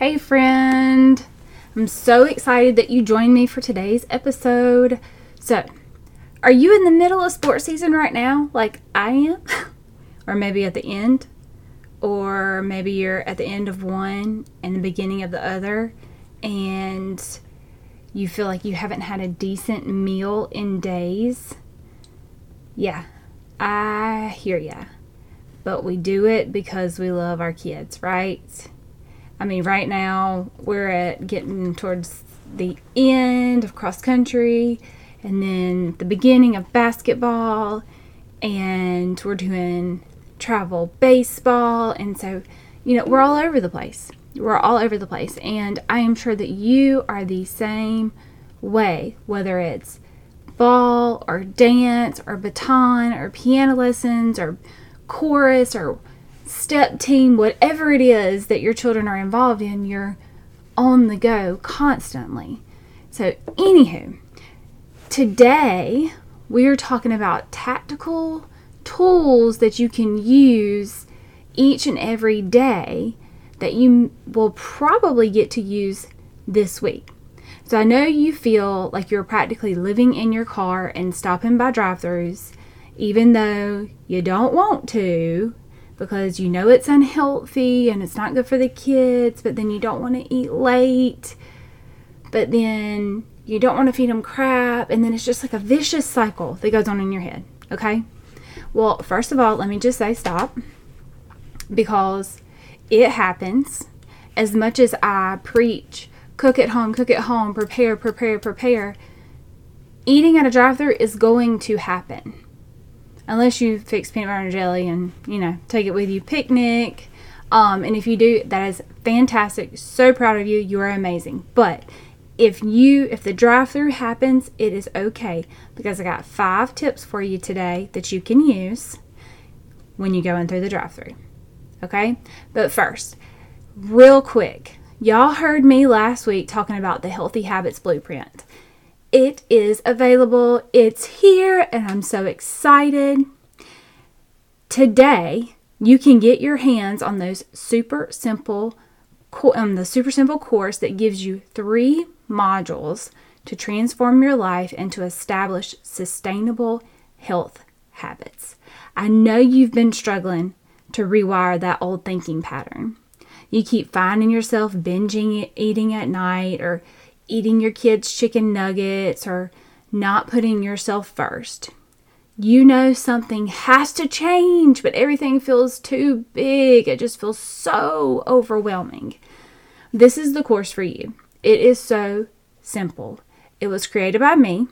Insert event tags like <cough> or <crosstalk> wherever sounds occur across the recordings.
Hey, friend. I'm so excited that you joined me for today's episode. So, are you in the middle of sports season right now, like I am? <laughs> or maybe at the end? Or maybe you're at the end of one and the beginning of the other, and you feel like you haven't had a decent meal in days? Yeah, I hear ya. But we do it because we love our kids, right? I mean, right now we're at getting towards the end of cross country and then the beginning of basketball and we're doing travel baseball. And so you know we're all over the place. We're all over the place. And i am sure that you are the same way whether it's ball or dance or baton or piano lessons or chorus or step team, whatever it is that your children are involved in, you're on the go constantly. So, anywho, today we are talking about tactical tools that you can use each and every day that you will probably get to use this week. So, I know you feel like you're practically living in your car and stopping by drive throughs, even though you don't want to because you know it's unhealthy and it's not good for the kids, but then you don't want to eat late, but then you don't want to feed them crap, and then it's just like a vicious cycle that goes on in your head, okay? Well, first of all, let me just say stop because it happens as much as I preach cook at home, cook at home, prepare, prepare, prepare. Eating at a drive through is going to happen unless you fix peanut butter and jelly and you know take it with you picnic. Um, and if you do that is fantastic. So proud of you. You are amazing. But if you if the drive through happens it is okay because i got five tips for you today that you can use when you go in through the drive through okay? But first real quick y'all heard me last week talking about the healthy habits blueprint it is available. It's here, and I'm so excited. Today, you can get your hands on those super simple um, the super simple course that gives you three modules to transform your life and to establish sustainable health habits. I know you've been struggling to rewire that old thinking pattern. You keep finding yourself binging eating at night or eating your kids' chicken nuggets or not putting yourself first. You know something has to change, but everything feels too big. It just feels so overwhelming. This is the course for you. It is so simple. It was created by me.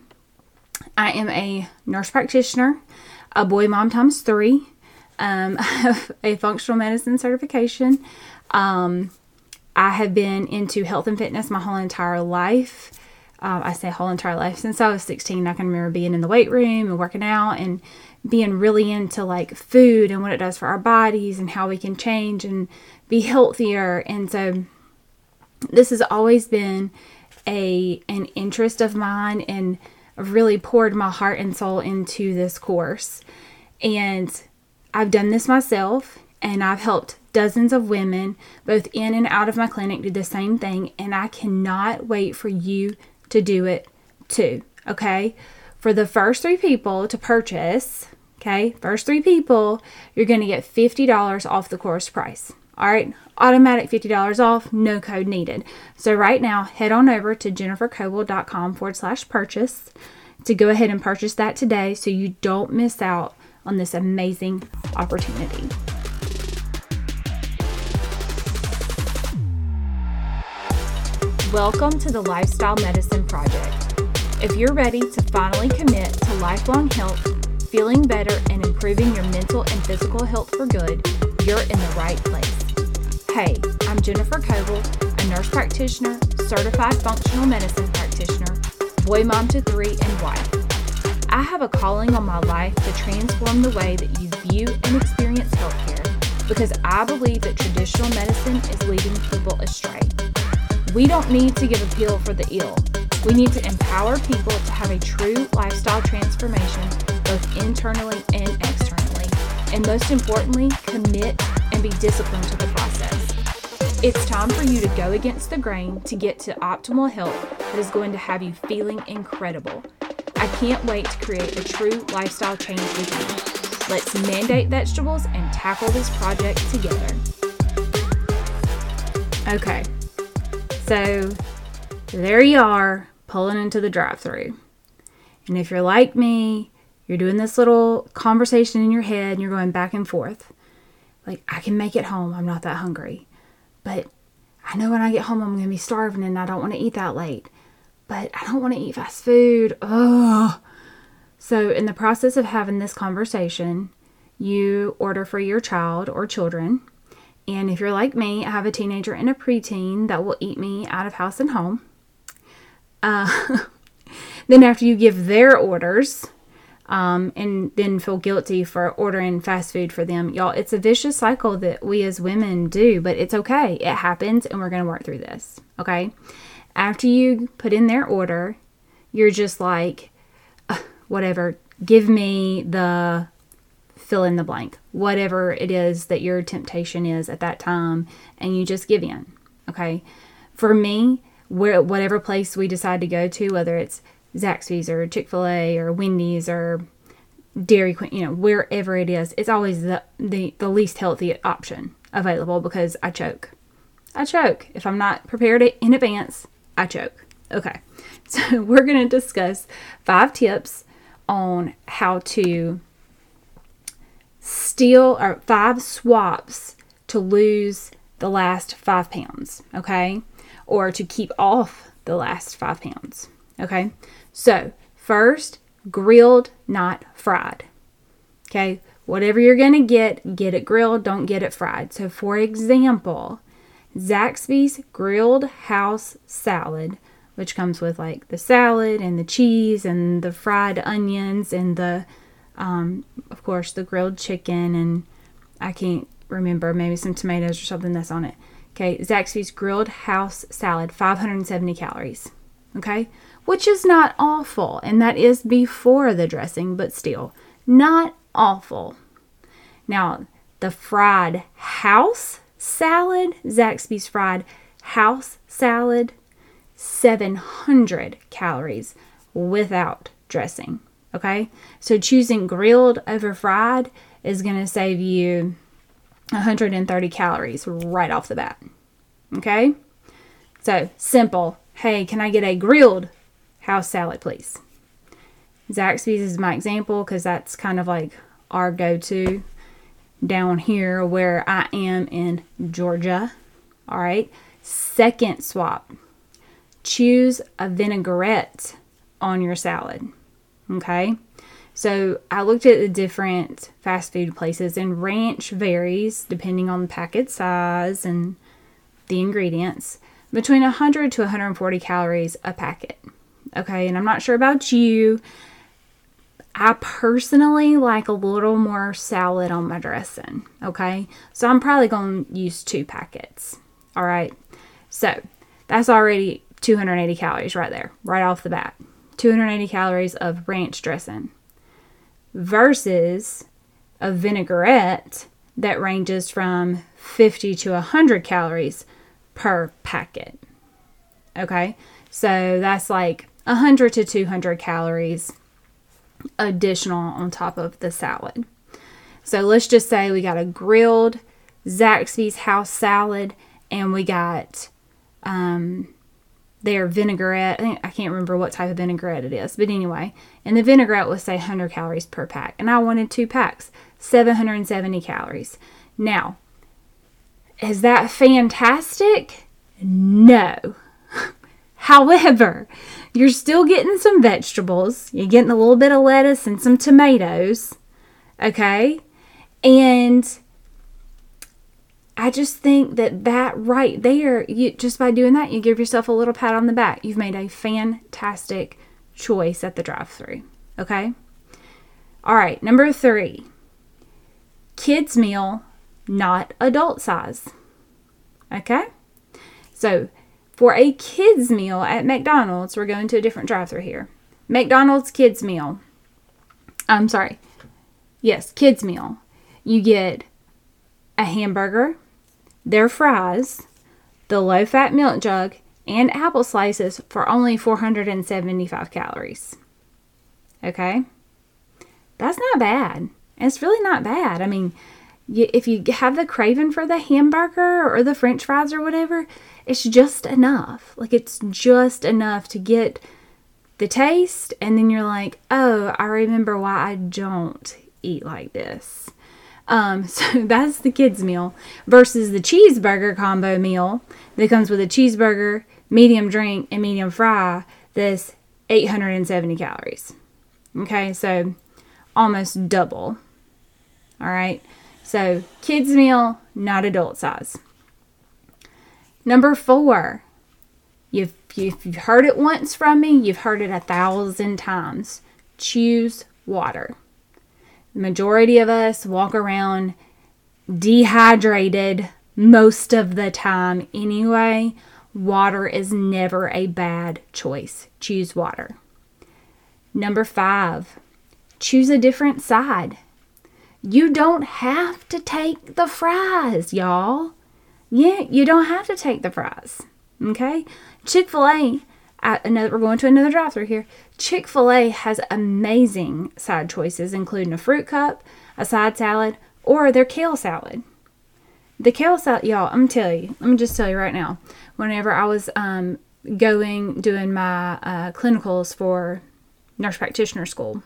I am a nurse practitioner, a boy mom times three, um, I <laughs> have a functional medicine certification. Um, I have been into health and fitness my whole entire life. Um, I say whole entire life since I was 16. I can remember being in the weight room and working out and being really into like food and what it does for our bodies and how we can change and be healthier. And so this has always been a an interest of mine and I've really poured my heart and soul into this course. And I've done this myself and I've helped dozens of women, both in and out of my clinic, do the same thing, and I cannot wait for you to do it too. Okay, for the first three people to purchase, okay, first three people, you're going to get $50 off the course price. All right, automatic $50 off, no code needed. So, right now, head on over to jennifercoble.com forward slash purchase to go ahead and purchase that today so you don't miss out on this amazing opportunity. Welcome to the Lifestyle Medicine Project. If you're ready to finally commit to lifelong health, feeling better, and improving your mental and physical health for good, you're in the right place. Hey, I'm Jennifer Coble, a nurse practitioner, certified functional medicine practitioner, boy mom to three, and wife. I have a calling on my life to transform the way that you view and experience healthcare because I believe that traditional medicine is leading people astray. We don't need to give a pill for the ill. We need to empower people to have a true lifestyle transformation, both internally and externally. And most importantly, commit and be disciplined to the process. It's time for you to go against the grain to get to optimal health that is going to have you feeling incredible. I can't wait to create a true lifestyle change with you. Let's mandate vegetables and tackle this project together. Okay, so there you are, pulling into the drive through. And if you're like me, you're doing this little conversation in your head and you're going back and forth. Like, I can make it home, I'm not that hungry. But I know when I get home, I'm going to be starving and I don't want to eat that late. But I don't want to eat fast food. Ugh. So, in the process of having this conversation, you order for your child or children. And if you're like me, I have a teenager and a preteen that will eat me out of house and home. Uh, <laughs> then, after you give their orders, um, and then feel guilty for ordering fast food for them. Y'all, it's a vicious cycle that we as women do, but it's okay. It happens, and we're going to work through this. Okay. After you put in their order, you're just like, whatever, give me the fill in the blank, whatever it is that your temptation is at that time, and you just give in. Okay. For me, where whatever place we decide to go to, whether it's Zaxby's or Chick fil A or Wendy's or Dairy Queen, you know, wherever it is, it's always the, the, the least healthy option available because I choke. I choke. If I'm not prepared in advance, I choke. Okay. <laughs> So we're going to discuss five tips on how to steal or five swaps to lose the last five pounds. Okay. Or to keep off the last five pounds. Okay. So, first, grilled, not fried. Okay, whatever you're to get, get it grilled, don't get it fried. So, for example, Zaxby's grilled house salad, which comes with like the salad and the cheese and the fried onions and the, um, of course, the grilled chicken and I can't remember, maybe some tomatoes or something that's on it. Okay, Zaxby's grilled house salad, 570 calories. Okay, which is not awful, and that is before the dressing, but still not awful. Now, the fried house salad, Zaxby's fried house salad, 700 calories without dressing. Okay, so choosing grilled over fried is going to save you 130 calories right off the bat. Okay, so simple. Hey, can I get a grilled house salad, please. Zaxby's is my example because that's kind of like our go to down here where I am in Georgia. All right. Second swap choose a vinaigrette on your salad. Okay. So I looked at the different fast food places, and ranch varies depending on the packet size and the ingredients between 100 to 140 calories a packet. Okay, and I'm not sure about you. I personally like a little more salad on my dressing. Okay, so I'm probably going to use two packets. All right, so that's already 280 calories right there, right off the bat. 280 calories of ranch dressing versus a vinaigrette that ranges from 50 to 100 calories per packet. Okay, so that's like 100 to 200 calories additional on top of the salad. So let's just say we got a grilled Zaxby's house salad and we got um, their vinaigrette. I, think, I can't remember what type of vinaigrette it is, but anyway, and the vinaigrette was say 100 calories per pack, and I wanted two packs, 770 calories. Now, is that fantastic? No. <laughs> However, you're still getting some vegetables. You're getting a little bit of lettuce and some tomatoes. Okay? And I just think that that right there, you just by doing that, you give yourself a little pat on the back. You've made a fantastic choice at the drive-through. Okay? All right, number 3. Kids meal, not adult size. Okay? So, for a kids meal at McDonald's, we're going to a different drive-through here. McDonald's kids meal. I'm sorry. Yes, kids meal. You get a hamburger, their fries, the low fat milk jug, and apple slices for only 475 calories. Okay? That's not bad. It's really not bad. I mean, if you have the craving for the hamburger or the french fries or whatever, it's just enough. Like, it's just enough to get the taste, and then you're like, oh, I remember why I don't eat like this. Um, <laughs> so that's the kids' meal versus the cheeseburger combo meal that comes with a cheeseburger, medium drink, and medium fry. This 870 calories. Okay, so almost double. All right, so kids' meal, not adult size. Number four, you've, you've heard it once from me, you've heard it a thousand times. Choose water. The majority of us walk around dehydrated most of the time anyway. Water is never a bad choice. Choose water. Number five, choose a different side. You don't have to take the fries, y'all. Yeah, you don't have to take the fries. Okay? Chick fil A, another, we're going to another drive through here. Chick fil A has amazing side choices, including a fruit cup, a side salad, or their kale salad. The kale salad, y'all, I'm tell you, let me just tell you right now. Whenever I was um, going, doing my uh, clinicals for nurse practitioner school,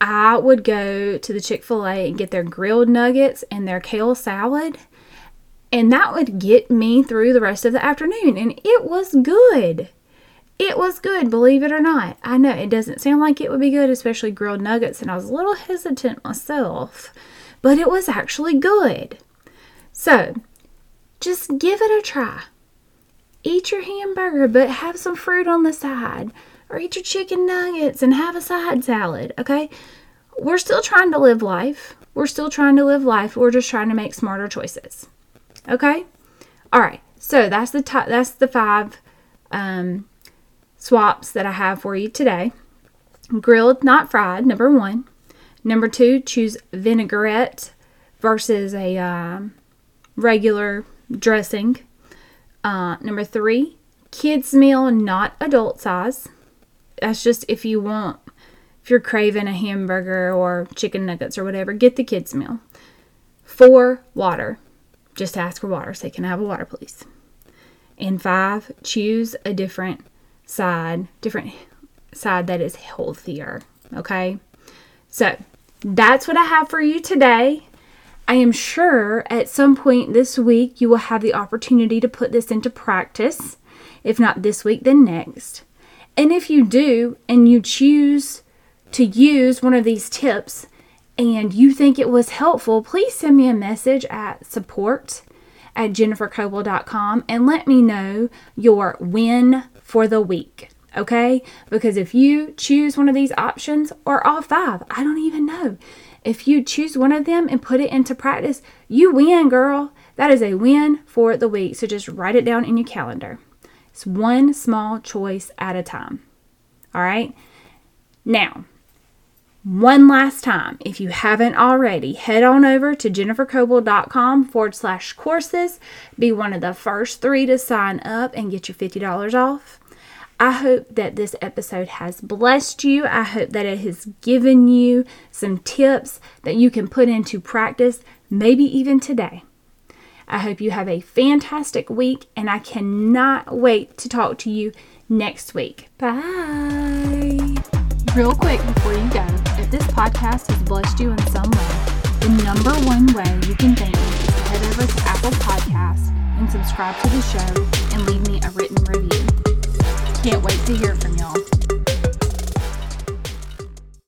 I would go to the Chick fil A and get their grilled nuggets and their kale salad. And that would get me through the rest of the afternoon. And it was good. It was good, believe it or not. I know it doesn't sound like it would be good, especially grilled nuggets. And I was a little hesitant myself, but it was actually good. So just give it a try. Eat your hamburger, but have some fruit on the side or eat your chicken nuggets and have a side salad, okay? We're still trying to live life. We're still trying to live life. We're just trying to make smarter choices. Okay? All right. So that's the top, that's the five um, swaps that I have for you today. Grilled, not fried, number one. Number two, choose vinaigrette versus a um, regular dressing. Uh, number three, kids meal, not adult size that's just if you want if you're craving a hamburger or chicken nuggets or whatever, get the kids meal. Four, water. Just ask for water. Say, can I have a water, please? And five, choose a different side, different side that is healthier. Okay. So that's what I have for you today. I am sure at some point this week you will have the opportunity to put this into practice. If not this week, then next. And if you do and you choose to use one of these tips and you think it was helpful, please send me a message at support at jennifercoble.com and let me know your win for the week. Okay? Because if you choose one of these options or all five, I don't even know. If you choose one of them and put it into practice, you win, girl. That is a win for the week. So just write it down in your calendar. It's one small choice at a time. All right. Now, one last time, if you haven't already, head on over to jennifercoble.com forward slash courses. Be one of the first three to sign up and get your $50 off. I hope that this episode has blessed you. I hope that it has given you some tips that you can put into practice, maybe even today. I hope you have a fantastic week, and I cannot wait to talk to you next week. Bye. Real quick before you go, if this podcast has blessed you in some way, the number one way you can thank me is to head over to Apple Podcasts and subscribe to the show and leave me a written review. Can't wait to hear from you.